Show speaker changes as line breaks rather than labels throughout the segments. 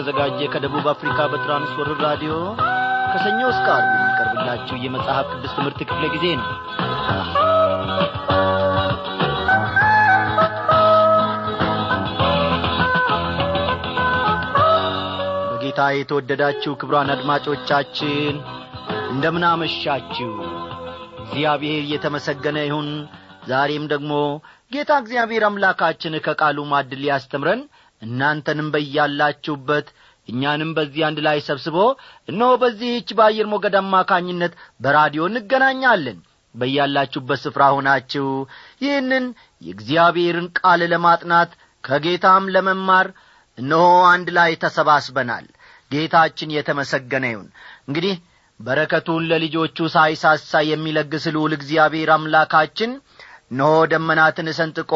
እየተዘጋጀ ከደቡብ አፍሪካ በትራንስወርር ራዲዮ ከሰኞ እስከ ዓርብ የሚቀርብላችሁ የመጽሐፍ ቅዱስ ትምህርት ክፍለ ጊዜ ነው። በጌታ የተወደዳችሁ ክብሯን አድማጮቻችን እንደምን እግዚአብሔር እየተመሰገነ ይሁን። ዛሬም ደግሞ ጌታ እግዚአብሔር አምላካችን ከቃሉ ማድ ሊያስተምረን እናንተንም በያላችሁበት እኛንም በዚህ አንድ ላይ ሰብስቦ እነሆ በዚህች በአየር ሞገድ አማካኝነት በራዲዮ እንገናኛለን። በያላችሁበት ስፍራ ሆናችሁ ይህንን የእግዚአብሔርን ቃል ለማጥናት ከጌታም ለመማር እነሆ አንድ ላይ ተሰባስበናል። ጌታችን የተመሰገነ ይሁን። እንግዲህ በረከቱን ለልጆቹ ሳይሳሳ የሚለግስ ልዑል እግዚአብሔር አምላካችን እነሆ ደመናትን ሰንጥቆ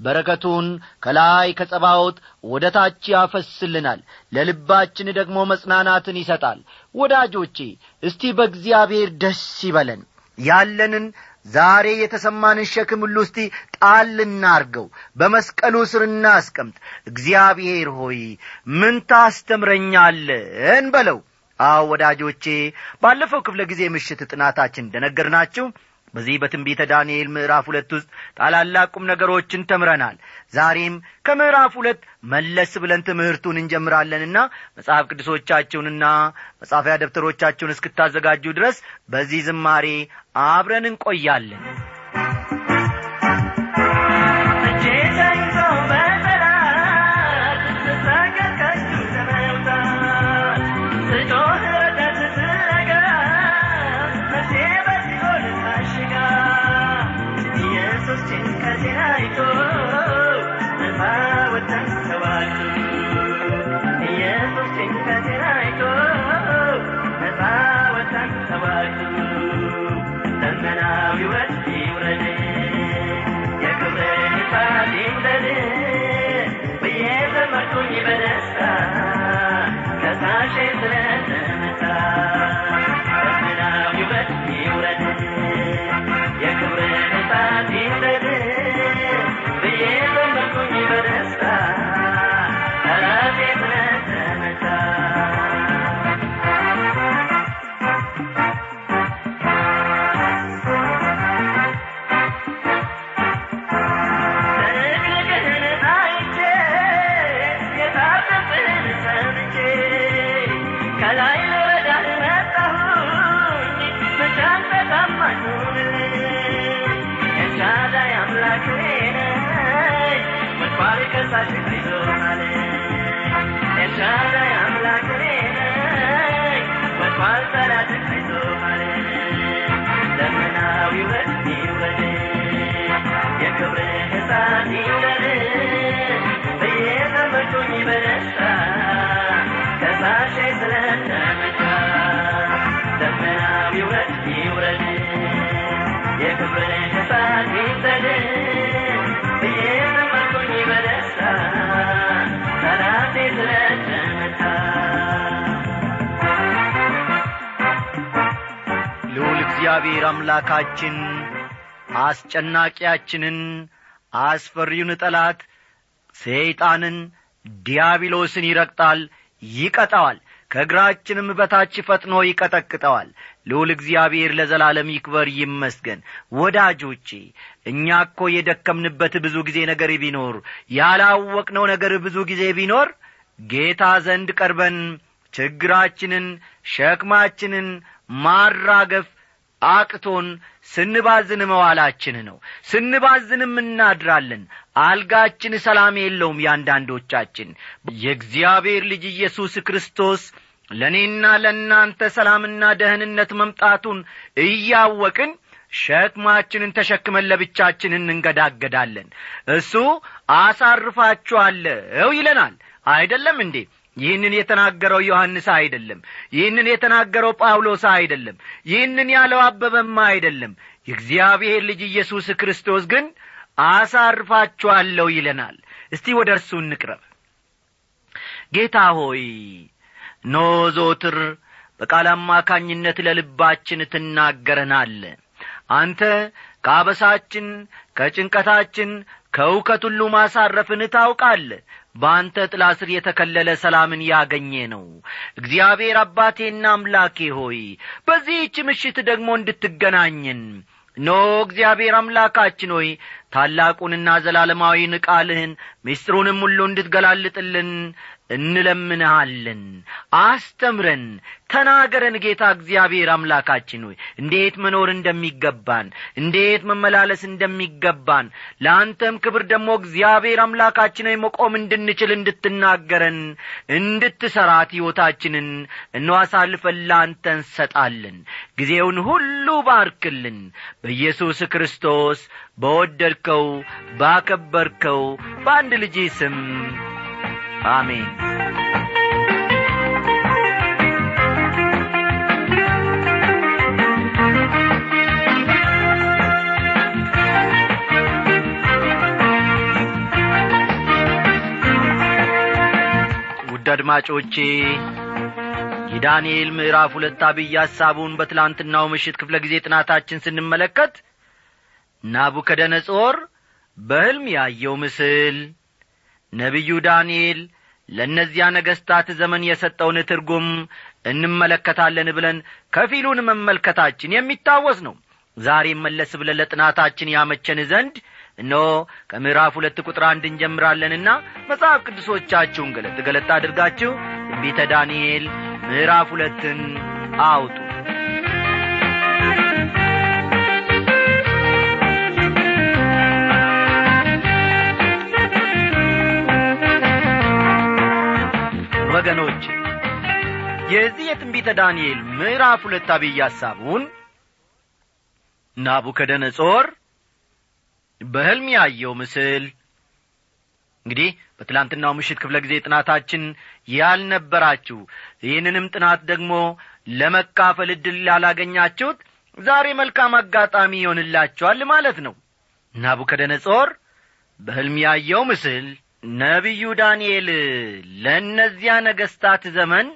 በረከቱን ከላይ ከጸባዖት ወደ ታች ያፈስልናል። ለልባችን ደግሞ መጽናናትን ይሰጣል። ወዳጆቼ እስቲ በእግዚአብሔር ደስ ይበለን። ያለንን ዛሬ የተሰማንን ሸክም ሁሉ እስቲ ጣል እናርገው በመስቀሉ ስር እናስቀምጥ። እግዚአብሔር ሆይ ምን ታስተምረኛለን በለው። አዎ ወዳጆቼ ባለፈው ክፍለ ጊዜ ምሽት ጥናታችን እንደነገርናችሁ በዚህ በትንቢተ ዳንኤል ምዕራፍ ሁለት ውስጥ ታላላቁም ነገሮችን ተምረናል። ዛሬም ከምዕራፍ ሁለት መለስ ብለን ትምህርቱን እንጀምራለንና መጽሐፍ ቅዱሶቻችሁንና መጻፊያ ደብተሮቻችሁን እስክታዘጋጁ ድረስ በዚህ ዝማሬ አብረን እንቆያለን እግዚአብሔር አምላካችን አስጨናቂያችንን አስፈሪውን ጠላት ሰይጣንን ዲያብሎስን ይረግጣል ይቀጣዋል ከእግራችንም በታች ፈጥኖ ይቀጠቅጠዋል። ልዑል እግዚአብሔር ለዘላለም ይክበር ይመስገን። ወዳጆቼ እኛ እኮ የደከምንበት ብዙ ጊዜ ነገር ቢኖር ያላወቅነው ነገር ብዙ ጊዜ ቢኖር ጌታ ዘንድ ቀርበን ችግራችንን ሸክማችንን ማራገፍ አቅቶን ስንባዝን መዋላችን ነው። ስንባዝንም እናድራለን። አልጋችን ሰላም የለውም ያንዳንዶቻችን። የእግዚአብሔር ልጅ ኢየሱስ ክርስቶስ ለእኔና ለእናንተ ሰላምና ደህንነት መምጣቱን እያወቅን ሸክማችንን ተሸክመን ለብቻችን እንንገዳገዳለን። እሱ አሳርፋችኋለሁ ይለናል። አይደለም እንዴ ይህንን የተናገረው ዮሐንስ አይደለም። ይህንን የተናገረው ጳውሎስ አይደለም። ይህንን ያለው አበበማ አይደለም። የእግዚአብሔር ልጅ ኢየሱስ ክርስቶስ ግን አሳርፋችኋለሁ ይለናል። እስቲ ወደ እርሱ እንቅረብ። ጌታ ሆይ ኖ ዞትር በቃል አማካኝነት ለልባችን ትናገረናል። አንተ ከአበሳችን ከጭንቀታችን ከእውከት ሁሉ ማሳረፍን ታውቃለ በአንተ ጥላ ስር የተከለለ ሰላምን ያገኘ ነው። እግዚአብሔር አባቴና አምላኬ ሆይ በዚህች ምሽት ደግሞ እንድትገናኝን ኖ እግዚአብሔር አምላካችን ሆይ ታላቁንና ዘላለማዊን ቃልህን ምስጢሩንም ሁሉ እንድትገላልጥልን እንለምንሃለን። አስተምረን ተናገረን ጌታ እግዚአብሔር አምላካችን ሆይ። እንዴት መኖር እንደሚገባን እንዴት መመላለስ እንደሚገባን ለአንተም ክብር ደግሞ እግዚአብሔር አምላካችን ሆይ መቆም እንድንችል እንድትናገረን እንድትሠራት ሕይወታችንን እኖ ለአንተ እንሰጣለን። ጊዜውን ሁሉ ባርክልን። በኢየሱስ ክርስቶስ በወደድከው ባከበርከው በአንድ ልጅ ስም አሜን። ውድ አድማጮቼ የዳንኤል ምዕራፍ ሁለት አብይ ሐሳቡን በትላንትናው ምሽት ክፍለ ጊዜ ጥናታችን ስንመለከት ናቡከደነጾር በሕልም ያየው ምስል ነቢዩ ዳንኤል ለእነዚያ ነገሥታት ዘመን የሰጠውን ትርጉም እንመለከታለን ብለን ከፊሉን መመልከታችን የሚታወስ ነው። ዛሬም መለስ ብለን ለጥናታችን ያመቸን ዘንድ እኖ ከምዕራፍ ሁለት ቁጥር አንድ እንጀምራለንና መጽሐፍ ቅዱሶቻችሁን ገለጥ ገለጥ አድርጋችሁ ትንቢተ ዳንኤል ምዕራፍ ሁለትን አውጡ ወገኖች የዚህ የትንቢተ ዳንኤል ምዕራፍ ሁለት አብይ ሐሳቡን ናቡከደነጾር በሕልም ያየው ምስል እንግዲህ በትላንትናው ምሽት ክፍለ ጊዜ ጥናታችን ያልነበራችሁ ይህንንም ጥናት ደግሞ ለመካፈል ዕድል ላላገኛችሁት ዛሬ መልካም አጋጣሚ ይሆንላችኋል ማለት ነው። ናቡከደነጾር በሕልም ያየው ምስል ነቢዩ ዳንኤል ለእነዚያ ነገሥታት ዘመን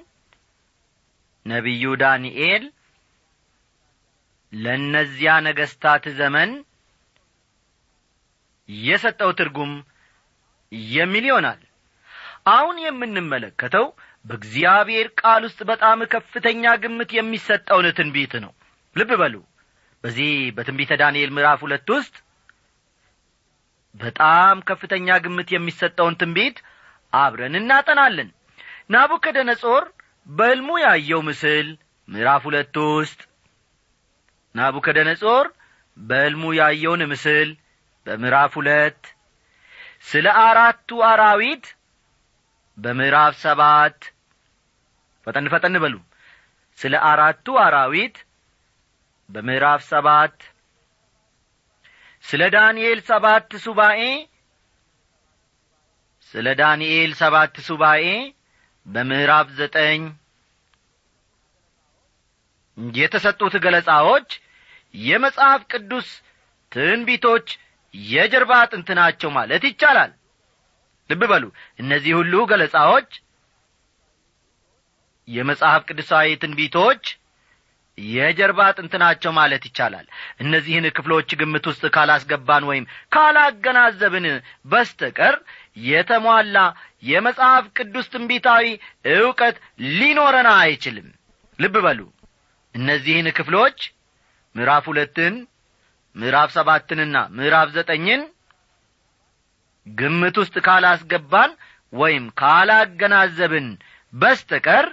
ነቢዩ ዳንኤል ለእነዚያ ነገሥታት ዘመን የሰጠው ትርጉም የሚል ይሆናል። አሁን የምንመለከተው በእግዚአብሔር ቃል ውስጥ በጣም ከፍተኛ ግምት የሚሰጠውን ትንቢት ነው። ልብ በሉ። በዚህ በትንቢተ ዳንኤል ምዕራፍ ሁለት ውስጥ በጣም ከፍተኛ ግምት የሚሰጠውን ትንቢት አብረን እናጠናለን። ናቡከደነጾር በሕልሙ ያየው ምስል ምዕራፍ ሁለት ውስጥ ናቡከደነጾር በሕልሙ ያየውን ምስል በምዕራፍ ሁለት ስለ አራቱ አራዊት በምዕራፍ ሰባት ፈጠን ፈጠን በሉ። ስለ አራቱ አራዊት በምዕራፍ ሰባት ስለ ዳንኤል ሰባት ሱባኤ ስለ ዳንኤል ሰባት ሱባኤ በምዕራፍ ዘጠኝ የተሰጡት ገለጻዎች የመጽሐፍ ቅዱስ ትንቢቶች የጀርባ አጥንት ናቸው ማለት ይቻላል። ልብ በሉ እነዚህ ሁሉ ገለጻዎች የመጽሐፍ ቅዱሳዊ ትንቢቶች የጀርባ አጥንት ናቸው ማለት ይቻላል። እነዚህን ክፍሎች ግምት ውስጥ ካላስገባን ወይም ካላገናዘብን በስተቀር የተሟላ የመጽሐፍ ቅዱስ ትንቢታዊ ዕውቀት ሊኖረን አይችልም። ልብ በሉ። እነዚህን ክፍሎች ምዕራፍ ሁለትን ምዕራፍ ሰባትንና ምዕራፍ ዘጠኝን ግምት ውስጥ ካላስገባን ወይም ካላገናዘብን በስተቀር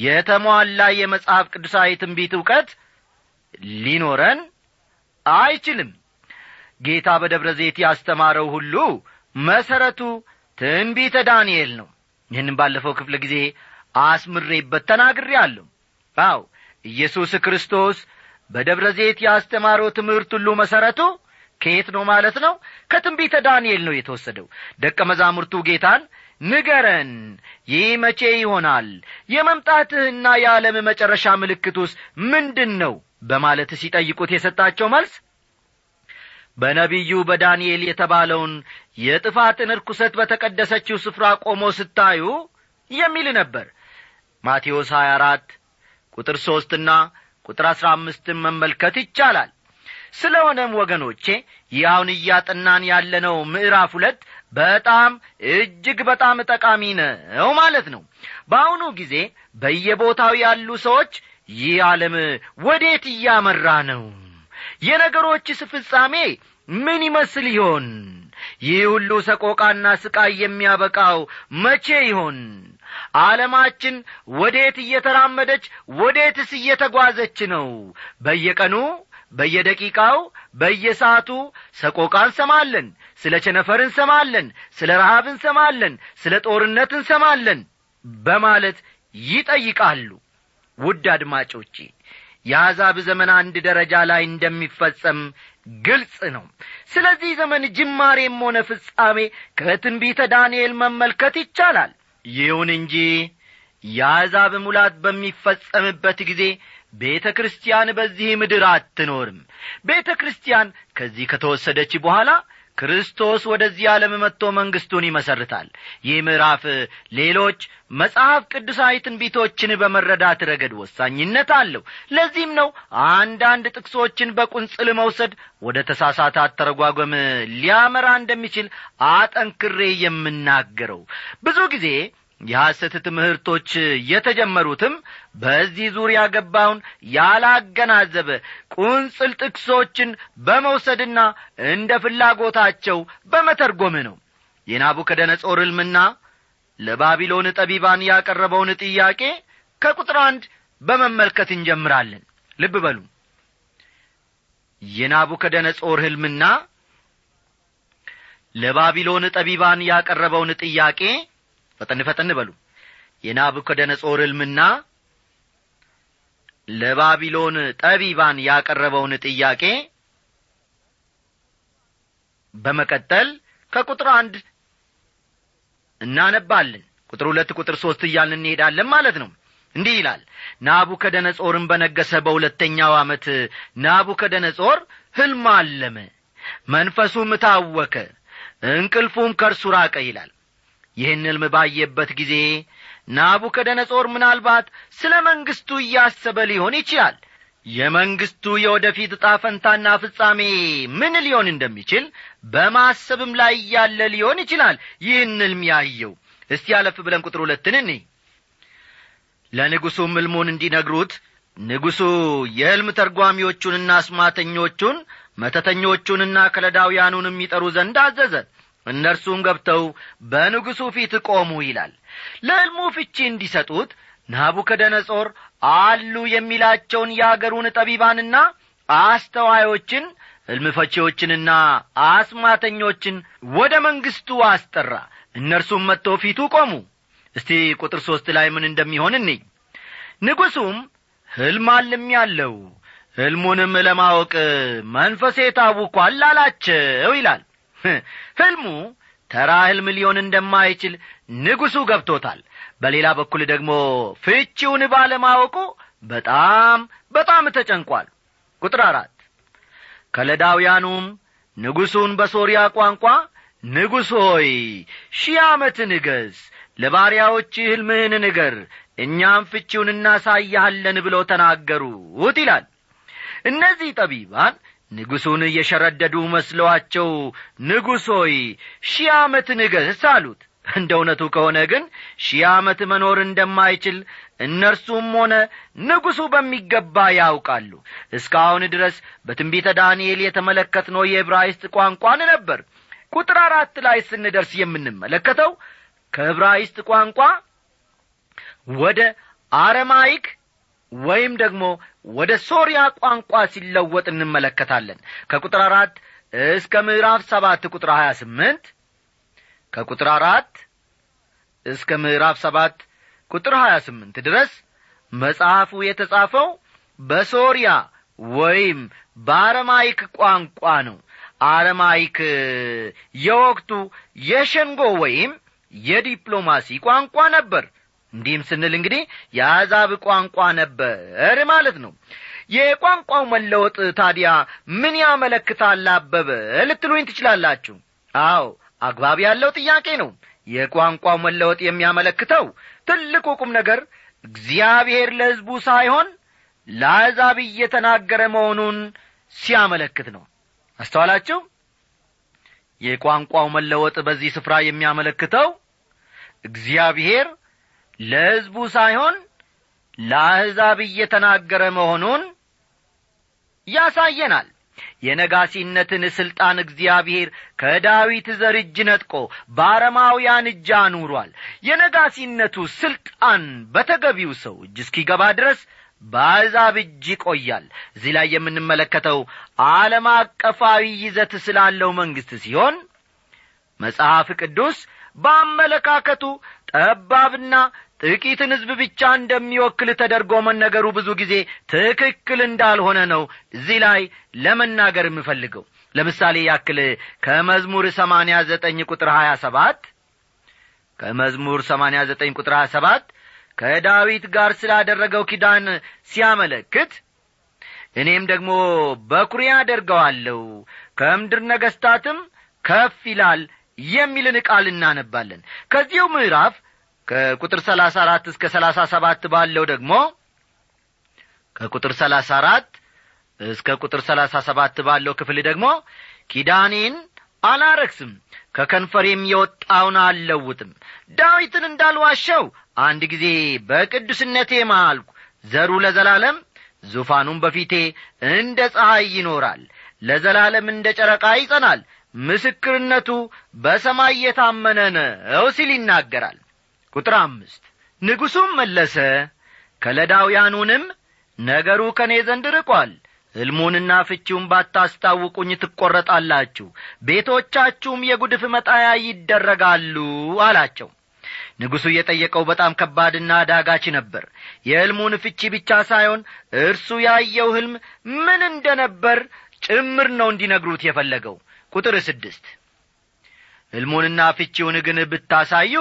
የተሟላ የመጽሐፍ ቅዱሳዊ ትንቢት ዕውቀት ሊኖረን አይችልም። ጌታ በደብረ ዘይት ያስተማረው ሁሉ መሠረቱ ትንቢተ ዳንኤል ነው። ይህንም ባለፈው ክፍለ ጊዜ አስምሬበት ተናግሬ አለሁ አው ኢየሱስ ክርስቶስ በደብረ ዘይት ያስተማረው ትምህርት ሁሉ መሠረቱ ከየት ነው ማለት ነው? ከትንቢተ ዳንኤል ነው የተወሰደው። ደቀ መዛሙርቱ ጌታን ንገረን ይህ መቼ ይሆናል? የመምጣትህና የዓለም መጨረሻ ምልክቱስ ምንድን ነው በማለት ሲጠይቁት የሰጣቸው መልስ በነቢዩ በዳንኤል የተባለውን የጥፋትን ርኩሰት በተቀደሰችው ስፍራ ቆሞ ስታዩ የሚል ነበር። ማቴዎስ 24 ቁጥር ሦስትና ቁጥር አሥራ አምስትን መመልከት ይቻላል። ስለሆነም ወገኖቼ ያውን እያጠናን ያለነው ምዕራፍ ሁለት በጣም እጅግ በጣም ጠቃሚ ነው ማለት ነው። በአሁኑ ጊዜ በየቦታው ያሉ ሰዎች ይህ ዓለም ወዴት እያመራ ነው? የነገሮችስ ፍጻሜ ምን ይመስል ይሆን? ይህ ሁሉ ሰቆቃና ስቃይ የሚያበቃው መቼ ይሆን? ዓለማችን ወዴት እየተራመደች ወዴትስ እየተጓዘች ነው? በየቀኑ በየደቂቃው በየሰዓቱ ሰቆቃ እንሰማለን ስለ ቸነፈር እንሰማለን ስለ ረሃብ እንሰማለን ስለ ጦርነት እንሰማለን በማለት ይጠይቃሉ። ውድ አድማጮቼ የአሕዛብ ዘመን አንድ ደረጃ ላይ እንደሚፈጸም ግልጽ ነው። ስለዚህ ዘመን ጅማሬም ሆነ ፍጻሜ ከትንቢተ ዳንኤል መመልከት ይቻላል። ይሁን እንጂ የአሕዛብ ሙላት በሚፈጸምበት ጊዜ ቤተ ክርስቲያን በዚህ ምድር አትኖርም። ቤተ ክርስቲያን ከዚህ ከተወሰደች በኋላ ክርስቶስ ወደዚህ ዓለም መጥቶ መንግሥቱን ይመሰርታል። ይህ ምዕራፍ ሌሎች መጽሐፍ ቅዱሳዊ ትንቢቶችን በመረዳት ረገድ ወሳኝነት አለው። ለዚህም ነው አንዳንድ ጥቅሶችን በቁንጽል መውሰድ ወደ ተሳሳተ አተረጓጓም ሊያመራ እንደሚችል አጠንክሬ የምናገረው። ብዙ ጊዜ የሐሰት ትምህርቶች የተጀመሩትም በዚህ ዙሪያ ገባውን ያላገናዘበ ቁንጽል ጥቅሶችን በመውሰድና እንደ ፍላጎታቸው በመተርጎም ነው። የናቡከደነጾር ሕልምና ለባቢሎን ጠቢባን ያቀረበውን ጥያቄ ከቁጥር አንድ በመመልከት እንጀምራለን። ልብ በሉ። የናቡከደነጾር ሕልምና ለባቢሎን ጠቢባን ያቀረበውን ጥያቄ ፈጠን ፈጠን በሉ። የናቡከደነጾር ሕልምና ለባቢሎን ጠቢባን ያቀረበውን ጥያቄ በመቀጠል ከቁጥር አንድ እናነባለን። ቁጥር ሁለት ቁጥር ሦስት እያልን እንሄዳለን ማለት ነው። እንዲህ ይላል። ናቡከደነጾርም በነገሰ በሁለተኛው ዓመት ናቡከደነጾር ሕልም አለመ መንፈሱም ታወከ እንቅልፉም ከእርሱ ራቀ ይላል ይህን ሕልም ባየበት ጊዜ ናቡከደነጾር ምናልባት ስለ መንግሥቱ እያሰበ ሊሆን ይችላል። የመንግሥቱ የወደፊት ጣፈንታና ፍጻሜ ምን ሊሆን እንደሚችል በማሰብም ላይ ያለ ሊሆን ይችላል። ይህን ሕልም ያየው እስቲ ያለፍ ብለን ቁጥር ሁለትን እኔ ለንጉሡም ሕልሙን እንዲነግሩት ንጉሡ የሕልም ተርጓሚዎቹንና አስማተኞቹን መተተኞቹንና ከለዳውያኑንም ይጠሩ ዘንድ አዘዘ እነርሱም ገብተው በንጉሡ ፊት ቆሙ ይላል። ለሕልሙ ፍቺ እንዲሰጡት ናቡከደነጾር አሉ የሚላቸውን የአገሩን ጠቢባንና አስተዋዮችን ሕልም ፈቺዎችንና አስማተኞችን ወደ መንግሥቱ አስጠራ። እነርሱም መጥተው ፊቱ ቆሙ። እስቲ ቁጥር ሦስት ላይ ምን እንደሚሆን እኔ ንጉሡም ሕልም አልም ያለው ሕልሙንም ለማወቅ መንፈሴ ታውኳል አላቸው ይላል ሕልሙ ተራ ሕልም ሊሆን እንደማይችል ንጉሡ ገብቶታል። በሌላ በኩል ደግሞ ፍቺውን ባለማወቁ በጣም በጣም ተጨንቋል። ቁጥር አራት ከለዳውያኑም ንጉሡን በሶርያ ቋንቋ ንጉሥ ሆይ ሺህ ዓመት ንገስ ለባሪያዎች ሕልምህን ንገር እኛም ፍቺውን እናሳያለን ብለው ተናገሩት ይላል። እነዚህ ጠቢባን ንጉሡን እየሸረደዱ መስለዋቸው ንጉሥ ሆይ ሺህ ዓመት ንገስ አሉት። እንደ እውነቱ ከሆነ ግን ሺህ ዓመት መኖር እንደማይችል እነርሱም ሆነ ንጉሡ በሚገባ ያውቃሉ። እስካሁን ድረስ በትንቢተ ዳንኤል የተመለከትነው የዕብራይስጥ ቋንቋን ነበር። ቁጥር አራት ላይ ስንደርስ የምንመለከተው ከዕብራይስጥ ቋንቋ ወደ አረማይክ ወይም ደግሞ ወደ ሶርያ ቋንቋ ሲለወጥ እንመለከታለን። ከቁጥር አራት እስከ ምዕራፍ ሰባት ቁጥር ሀያ ስምንት ከቁጥር አራት እስከ ምዕራፍ ሰባት ቁጥር ሀያ ስምንት ድረስ መጽሐፉ የተጻፈው በሶርያ ወይም በአረማይክ ቋንቋ ነው። አረማይክ የወቅቱ የሸንጎ ወይም የዲፕሎማሲ ቋንቋ ነበር እንዲህም ስንል እንግዲህ የአሕዛብ ቋንቋ ነበር ማለት ነው። የቋንቋው መለወጥ ታዲያ ምን ያመለክታል? አበበ ልትሉኝ ትችላላችሁ። አዎ አግባብ ያለው ጥያቄ ነው። የቋንቋው መለወጥ የሚያመለክተው ትልቁ ቁም ነገር እግዚአብሔር ለሕዝቡ ሳይሆን ለአሕዛብ እየተናገረ መሆኑን ሲያመለክት ነው። አስተዋላችሁ? የቋንቋው መለወጥ በዚህ ስፍራ የሚያመለክተው እግዚአብሔር ለሕዝቡ ሳይሆን ለአሕዛብ እየተናገረ መሆኑን ያሳየናል። የነጋሲነትን ሥልጣን እግዚአብሔር ከዳዊት ዘር እጅ ነጥቆ በአረማውያን እጅ አኑሯል። የነጋሲነቱ ሥልጣን በተገቢው ሰው እጅ እስኪገባ ድረስ በአሕዛብ እጅ ይቆያል። እዚህ ላይ የምንመለከተው ዓለም አቀፋዊ ይዘት ስላለው መንግሥት ሲሆን መጽሐፍ ቅዱስ በአመለካከቱ ጠባብና ጥቂትን ሕዝብ ብቻ እንደሚወክል ተደርጎ መነገሩ ብዙ ጊዜ ትክክል እንዳልሆነ ነው እዚህ ላይ ለመናገር የምፈልገው። ለምሳሌ ያክል ከመዝሙር ሰማንያ ዘጠኝ ቁጥር ሀያ ሰባት ከመዝሙር ሰማንያ ዘጠኝ ቁጥር ሀያ ሰባት ከዳዊት ጋር ስላደረገው ኪዳን ሲያመለክት እኔም ደግሞ በኩሬ አደርገዋለሁ ከምድር ነገሥታትም ከፍ ይላል የሚልን ቃል እናነባለን። ከዚሁ ምዕራፍ ከቁጥር ሰላሳ አራት እስከ ሰላሳ ሰባት ባለው ደግሞ ከቁጥር ሰላሳ አራት እስከ ቁጥር ሰላሳ ሰባት ባለው ክፍል ደግሞ ኪዳኔን አላረክስም ከከንፈሬም የወጣውን አልለውጥም። ዳዊትን እንዳልዋሸው አንድ ጊዜ በቅዱስነቴ ማልኩ። ዘሩ ለዘላለም ዙፋኑም በፊቴ እንደ ፀሐይ ይኖራል። ለዘላለም እንደ ጨረቃ ይጸናል። ምስክርነቱ በሰማይ የታመነ ነው ሲል ይናገራል ቁጥር አምስት። ንጉሡም መለሰ ከለዳውያኑንም ነገሩ ከእኔ ዘንድ ርቋል። ሕልሙንና ፍቺውን ባታስታውቁኝ ትቈረጣላችሁ ቤቶቻችሁም የጉድፍ መጣያ ይደረጋሉ አላቸው። ንጉሡ የጠየቀው በጣም ከባድና ዳጋች ነበር። የሕልሙን ፍቺ ብቻ ሳይሆን እርሱ ያየው ሕልም ምን እንደ ነበር ጭምር ነው እንዲነግሩት የፈለገው። ቁጥር ስድስት። ሕልሙንና ፍቺውን ግን ብታሳዩ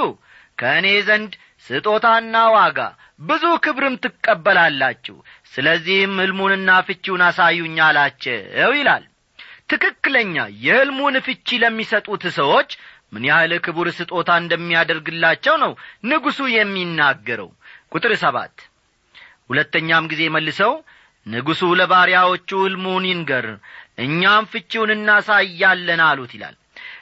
ከእኔ ዘንድ ስጦታና ዋጋ ብዙ ክብርም ትቀበላላችሁ። ስለዚህም ሕልሙንና ፍቺውን አሳዩኝ አላቸው ይላል። ትክክለኛ የሕልሙን ፍቺ ለሚሰጡት ሰዎች ምን ያህል ክቡር ስጦታ እንደሚያደርግላቸው ነው ንጉሡ የሚናገረው። ቁጥር ሰባት ሁለተኛም ጊዜ መልሰው ንጉሡ ለባሪያዎቹ ሕልሙን ይንገር እኛም ፍቺውን እናሳያለን አሉት ይላል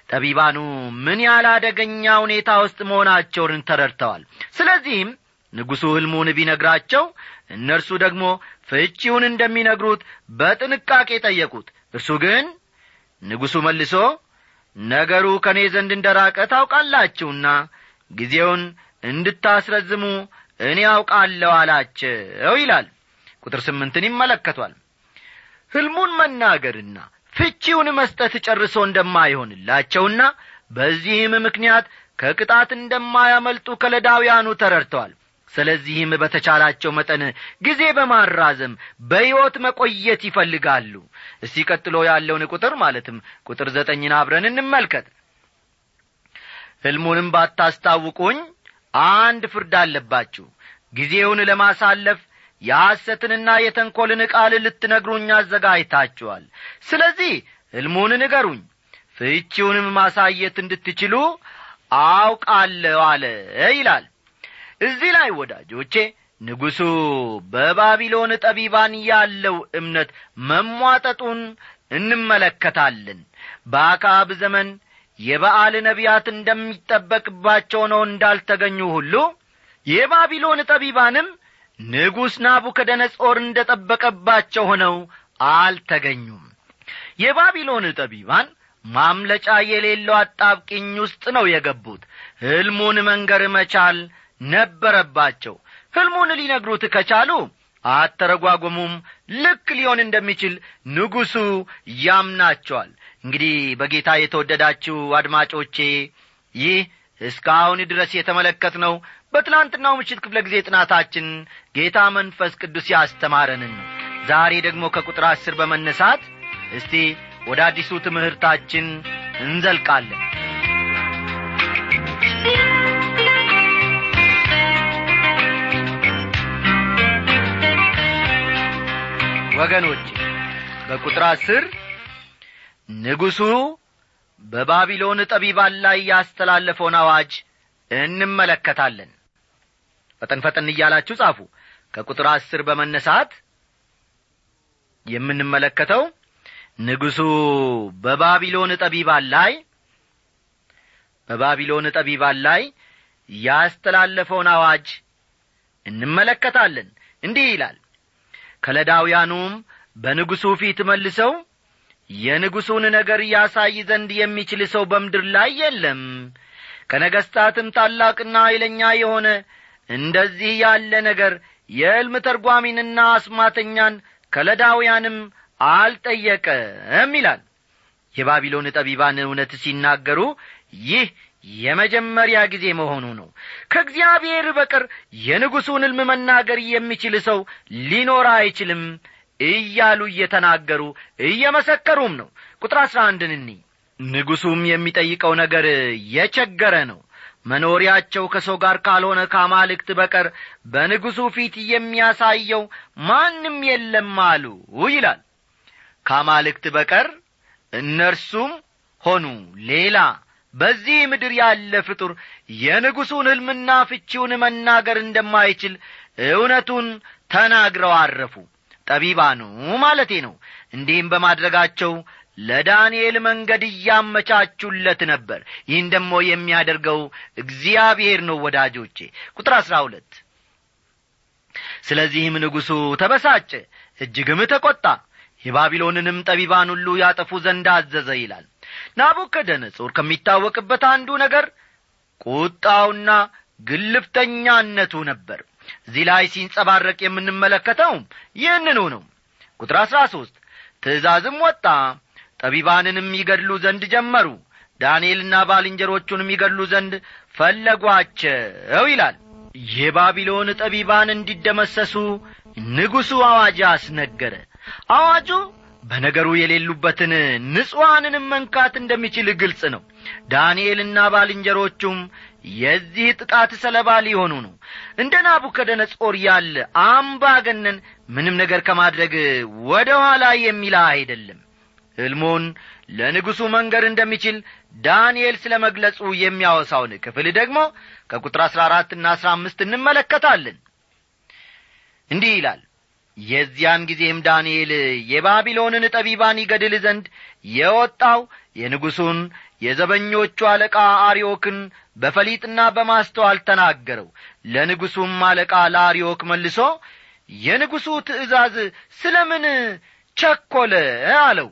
ጠቢባኑ ምን ያህል አደገኛ ሁኔታ ውስጥ መሆናቸውን ተረድተዋል። ስለዚህም ንጉሡ ሕልሙን ቢነግራቸው እነርሱ ደግሞ ፍቺውን እንደሚነግሩት በጥንቃቄ ጠየቁት። እርሱ ግን ንጉሡ መልሶ ነገሩ ከእኔ ዘንድ እንደ ራቀ ታውቃላችሁና ጊዜውን እንድታስረዝሙ እኔ አውቃለሁ አላቸው ይላል። ቁጥር ስምንትን ይመለከቷል። ሕልሙን መናገርና ፍቺውን መስጠት ጨርሶ እንደማይሆንላቸውና በዚህም ምክንያት ከቅጣት እንደማያመልጡ ከለዳውያኑ ተረድተዋል። ስለዚህም በተቻላቸው መጠን ጊዜ በማራዘም በሕይወት መቆየት ይፈልጋሉ። እስቲ ቀጥሎ ያለውን ቁጥር ማለትም ቁጥር ዘጠኝን አብረን እንመልከት። ሕልሙንም ባታስታውቁኝ አንድ ፍርድ አለባችሁ። ጊዜውን ለማሳለፍ የሐሰትንና የተንኰልን ቃል ልትነግሩኝ አዘጋጅታችኋል። ስለዚህ ሕልሙን ንገሩኝ ፍቺውንም ማሳየት እንድትችሉ አውቃለሁ አለ ይላል። እዚህ ላይ ወዳጆቼ ንጉሡ በባቢሎን ጠቢባን ያለው እምነት መሟጠጡን እንመለከታለን። በአካብ ዘመን የበዓል ነቢያት እንደሚጠበቅባቸው ነው እንዳልተገኙ ሁሉ የባቢሎን ጠቢባንም ንጉሥ ናቡከደነጾር እንደ ጠበቀባቸው ሆነው አልተገኙም። የባቢሎን ጠቢባን ማምለጫ የሌለው አጣብቅኝ ውስጥ ነው የገቡት። ሕልሙን መንገር መቻል ነበረባቸው። ሕልሙን ሊነግሩት ከቻሉ አተረጓጎሙም ልክ ሊሆን እንደሚችል ንጉሡ ያምናቸዋል። እንግዲህ በጌታ የተወደዳችሁ አድማጮቼ ይህ እስካሁን ድረስ የተመለከትነው በትላንትናው ምሽት ክፍለ ጊዜ ጥናታችን ጌታ መንፈስ ቅዱስ ያስተማረንን። ዛሬ ደግሞ ከቁጥር አስር በመነሳት እስቲ ወደ አዲሱ ትምህርታችን እንዘልቃለን። ወገኖች በቁጥር አስር ንጉሡ በባቢሎን ጠቢባን ላይ ያስተላለፈውን አዋጅ እንመለከታለን ፈጠን ፈጠን እያላችሁ ጻፉ። ከቁጥር አስር በመነሳት የምንመለከተው ንጉሡ በባቢሎን ጠቢባን ላይ በባቢሎን ጠቢባን ላይ ያስተላለፈውን አዋጅ እንመለከታለን። እንዲህ ይላል። ከለዳውያኑም በንጉሡ ፊት መልሰው የንጉሡን ነገር ያሳይ ዘንድ የሚችል ሰው በምድር ላይ የለም። ከነገሥታትም ታላቅና ኃይለኛ የሆነ እንደዚህ ያለ ነገር የሕልም ተርጓሚንና አስማተኛን ከለዳውያንም አልጠየቀም ይላል። የባቢሎን ጠቢባን እውነት ሲናገሩ ይህ የመጀመሪያ ጊዜ መሆኑ ነው። ከእግዚአብሔር በቀር የንጉሡን ሕልም መናገር የሚችል ሰው ሊኖር አይችልም እያሉ እየተናገሩ እየመሰከሩም ነው። ቁጥር አሥራ አንድን እኒ ንጉሡም የሚጠይቀው ነገር የቸገረ ነው መኖሪያቸው ከሰው ጋር ካልሆነ ከአማልክት በቀር በንጉሡ ፊት የሚያሳየው ማንም የለም አሉ ይላል። ከአማልክት በቀር እነርሱም ሆኑ። ሌላ በዚህ ምድር ያለ ፍጡር የንጉሡን ሕልምና ፍቺውን መናገር እንደማይችል እውነቱን ተናግረው አረፉ። ጠቢባኑ ማለቴ ነው። እንዲህም በማድረጋቸው ለዳንኤል መንገድ እያመቻቹለት ነበር። ይህን ደግሞ የሚያደርገው እግዚአብሔር ነው ወዳጆቼ። ቁጥር አሥራ ሁለት ስለዚህም ንጉሡ ተበሳጨ እጅግም ተቈጣ የባቢሎንንም ጠቢባን ሁሉ ያጠፉ ዘንድ አዘዘ ይላል። ናቡከደነጾር ከሚታወቅበት አንዱ ነገር ቁጣውና ግልፍተኛነቱ ነበር። እዚህ ላይ ሲንጸባረቅ የምንመለከተውም ይህንኑ ነው። ቁጥር አሥራ ሦስት ትእዛዝም ወጣ ጠቢባንንም ይገድሉ ዘንድ ጀመሩ። ዳንኤልና ባልንጀሮቹንም ይገድሉ ዘንድ ፈለጓቸው ይላል። የባቢሎን ጠቢባን እንዲደመሰሱ ንጉሡ አዋጅ አስነገረ። አዋጁ በነገሩ የሌሉበትን ንጹሐንንም መንካት እንደሚችል ግልጽ ነው። ዳንኤልና ባልንጀሮቹም የዚህ ጥቃት ሰለባ ሊሆኑ ነው። እንደ ናቡከደነጾር ያለ አምባገነን ምንም ነገር ከማድረግ ወደ ኋላ የሚላ አይደለም ሕልሙን ለንጉሡ መንገር እንደሚችል ዳንኤል ስለ መግለጹ የሚያወሳውን ክፍል ደግሞ ከቁጥር አሥራ አራትና አሥራ አምስት እንመለከታለን። እንዲህ ይላል የዚያን ጊዜም ዳንኤል የባቢሎንን ጠቢባን ይገድል ዘንድ የወጣው የንጉሡን የዘበኞቹ አለቃ አርዮክን በፈሊጥና በማስተዋል ተናገረው። ለንጉሡም አለቃ ለአርዮክ መልሶ የንጉሡ ትእዛዝ ስለ ምን ቸኰለ አለው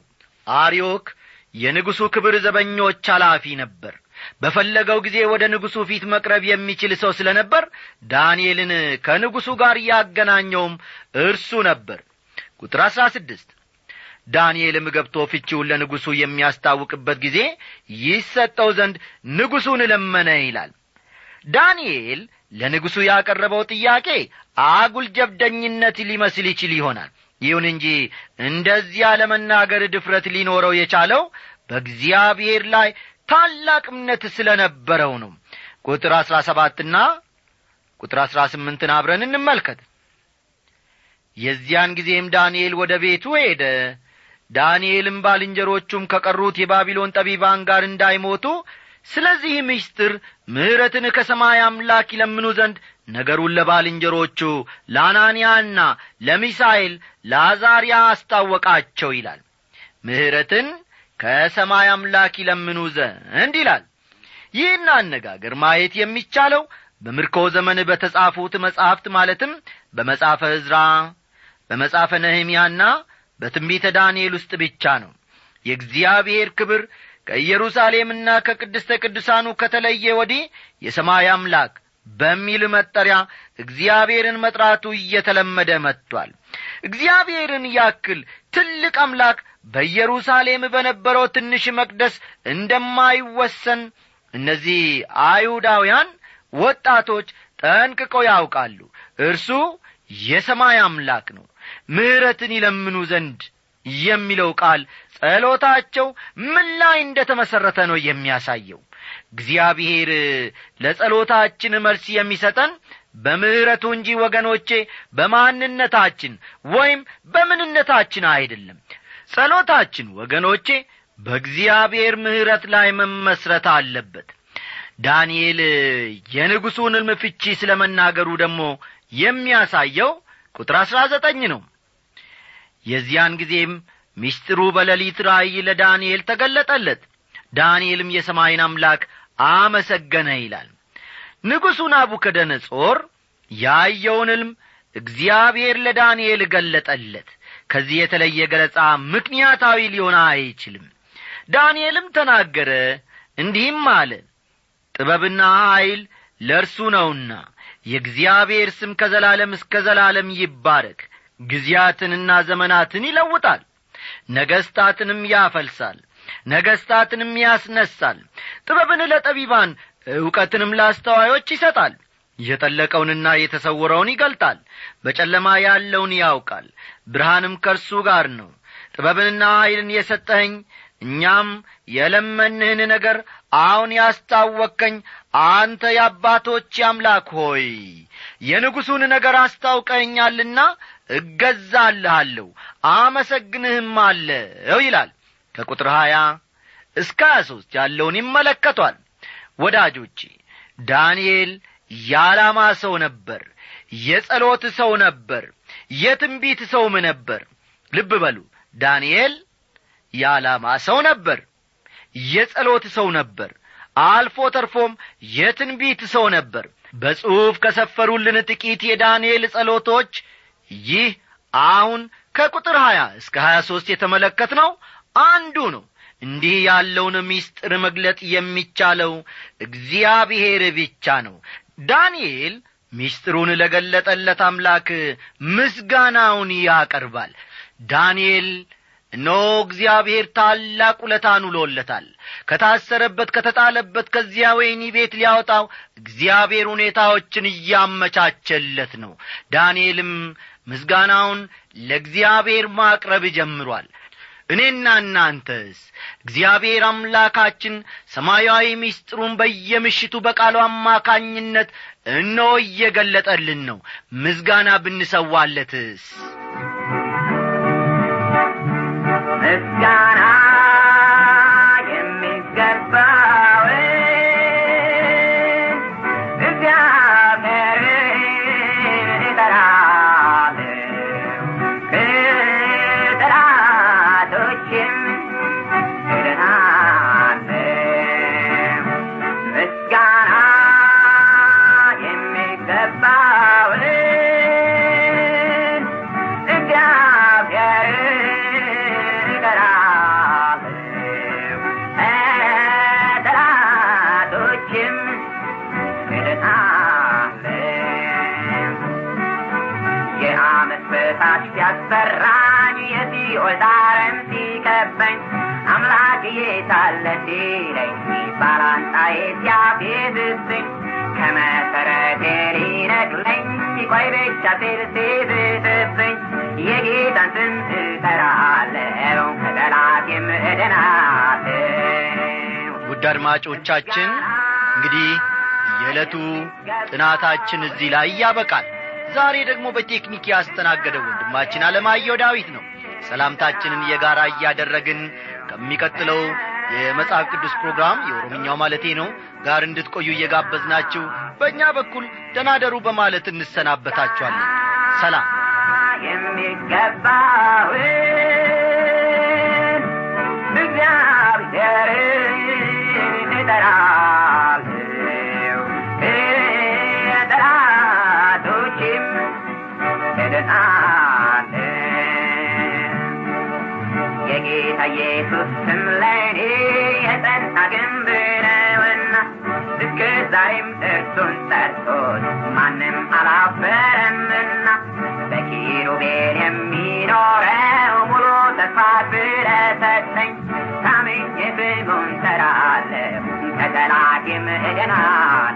አርዮክ የንጉሡ ክብር ዘበኞች ኃላፊ ነበር። በፈለገው ጊዜ ወደ ንጉሡ ፊት መቅረብ የሚችል ሰው ስለ ነበር ዳንኤልን ከንጉሡ ጋር ያገናኘውም እርሱ ነበር። ቁጥር አሥራ ስድስት ዳንኤልም ገብቶ ፍቺውን ለንጉሡ የሚያስታውቅበት ጊዜ ይሰጠው ዘንድ ንጉሡን ለመነ ይላል። ዳንኤል ለንጉሡ ያቀረበው ጥያቄ አጉል ጀብደኝነት ሊመስል ይችል ይሆናል ይሁን እንጂ እንደዚያ ለመናገር ድፍረት ሊኖረው የቻለው በእግዚአብሔር ላይ ታላቅ እምነት ስለ ነበረው ነው። ቁጥር አሥራ ሰባትና ቁጥር አሥራ ስምንትን አብረን እንመልከት። የዚያን ጊዜም ዳንኤል ወደ ቤቱ ሄደ። ዳንኤልም ባልንጀሮቹም ከቀሩት የባቢሎን ጠቢባን ጋር እንዳይሞቱ ስለዚህ ምስጢር ምሕረትን ከሰማይ አምላክ ይለምኑ ዘንድ ነገሩን ለባልንጀሮቹ ለአናንያና ለሚሳኤል ለአዛርያ አስታወቃቸው ይላል። ምሕረትን ከሰማይ አምላክ ይለምኑ ዘንድ ይላል። ይህን አነጋገር ማየት የሚቻለው በምርኮ ዘመን በተጻፉት መጻሕፍት ማለትም በመጻፈ ዕዝራ በመጻፈ ነህምያና በትንቢተ ዳንኤል ውስጥ ብቻ ነው። የእግዚአብሔር ክብር ከኢየሩሳሌምና ከቅድስተ ቅዱሳኑ ከተለየ ወዲህ የሰማይ አምላክ በሚል መጠሪያ እግዚአብሔርን መጥራቱ እየተለመደ መጥቷል። እግዚአብሔርን ያክል ትልቅ አምላክ በኢየሩሳሌም በነበረው ትንሽ መቅደስ እንደማይወሰን እነዚህ አይሁዳውያን ወጣቶች ጠንቅቀው ያውቃሉ። እርሱ የሰማይ አምላክ ነው። ምሕረትን ይለምኑ ዘንድ የሚለው ቃል ጸሎታቸው ምን ላይ እንደ ተመሠረተ ነው የሚያሳየው እግዚአብሔር ለጸሎታችን መልስ የሚሰጠን በምሕረቱ እንጂ ወገኖቼ በማንነታችን ወይም በምንነታችን አይደለም። ጸሎታችን ወገኖቼ በእግዚአብሔር ምሕረት ላይ መመስረት አለበት። ዳንኤል የንጉሡን ሕልም ፍቺ ስለ መናገሩ ደግሞ የሚያሳየው ቁጥር አሥራ ዘጠኝ ነው። የዚያን ጊዜም ሚስጢሩ በሌሊት ራእይ ለዳንኤል ተገለጠለት ዳንኤልም የሰማይን አምላክ አመሰገነ ይላል። ንጉሡ ናቡከደነጾር ያየውን ሕልም እግዚአብሔር ለዳንኤል ገለጠለት። ከዚህ የተለየ ገለጻ ምክንያታዊ ሊሆን አይችልም። ዳንኤልም ተናገረ እንዲህም አለ ጥበብና ኀይል ለእርሱ ነውና የእግዚአብሔር ስም ከዘላለም እስከ ዘላለም ይባረክ። ጊዜያትንና ዘመናትን ይለውጣል ነገሥታትንም ያፈልሳል ነገሥታትንም ያስነሳል ጥበብን ለጠቢባን ዕውቀትንም ለአስተዋዮች ይሰጣል። የጠለቀውንና የተሰወረውን ይገልጣል። በጨለማ ያለውን ያውቃል። ብርሃንም ከእርሱ ጋር ነው። ጥበብንና ኀይልን የሰጠኸኝ እኛም የለመንህን ነገር አሁን ያስታወከኝ አንተ የአባቶች አምላክ ሆይ የንጉሡን ነገር አስታውቀኛልና እገዛልሃለሁ አመሰግንህም አለው ይላል ከቁጥር ሀያ እስከ ሀያ ሦስት ያለውን ይመለከቷል። ወዳጆቼ ዳንኤል የዓላማ ሰው ነበር የጸሎት ሰው ነበር የትንቢት ሰውም ነበር። ልብ በሉ ዳንኤል የዓላማ ሰው ነበር የጸሎት ሰው ነበር አልፎ ተርፎም የትንቢት ሰው ነበር። በጽሑፍ ከሰፈሩልን ጥቂት የዳንኤል ጸሎቶች ይህ አሁን ከቁጥር ሀያ እስከ ሀያ ሦስት የተመለከትነው አንዱ ነው። እንዲህ ያለውን ምስጢር መግለጥ የሚቻለው እግዚአብሔር ብቻ ነው። ዳንኤል ምስጢሩን ለገለጠለት አምላክ ምስጋናውን ያቀርባል። ዳንኤል እነሆ እግዚአብሔር ታላቅ ውለታን ውሎለታል። ከታሰረበት ከተጣለበት ከዚያ ወይኒ ቤት ሊያወጣው እግዚአብሔር ሁኔታዎችን እያመቻቸለት ነው። ዳንኤልም ምስጋናውን ለእግዚአብሔር ማቅረብ ጀምሯል እኔና እናንተስ? እግዚአብሔር አምላካችን ሰማያዊ ምስጢሩን በየምሽቱ በቃሉ አማካኝነት እነሆ እየገለጠልን ነው። ምስጋና ብንሰዋለትስ
እድናለሁ
ውድ አድማጮቻችን እንግዲህ የዕለቱ ጥናታችን እዚህ ላይ ያበቃል ዛሬ ደግሞ በቴክኒክ ያስተናገደው ወንድማችን አለማየሁ ዳዊት ነው ሰላምታችንን የጋራ እያደረግን ከሚቀጥለው የመጽሐፍ ቅዱስ ፕሮግራም የኦሮምኛው ማለቴ ነው። ጋር እንድትቆዩ እየጋበዝናችሁ በእኛ በኩል ደናደሩ በማለት እንሰናበታችኋለን። ሰላም።
የሚገባውን እግዚአብሔርን እጠራለሁ የጌታ ኢየሱስ ስም ለእኔ የጸና ግንብ ነውና እስከ ዛሬም እርሱን ጠርቶት ማንም አላፈረምና በኪሩቤል የሚኖረው ሙሉ ተስፋ ስለሰጠኝ ታምኜ ስሙን ጠራለሁ ከጠላቴም እድናለሁ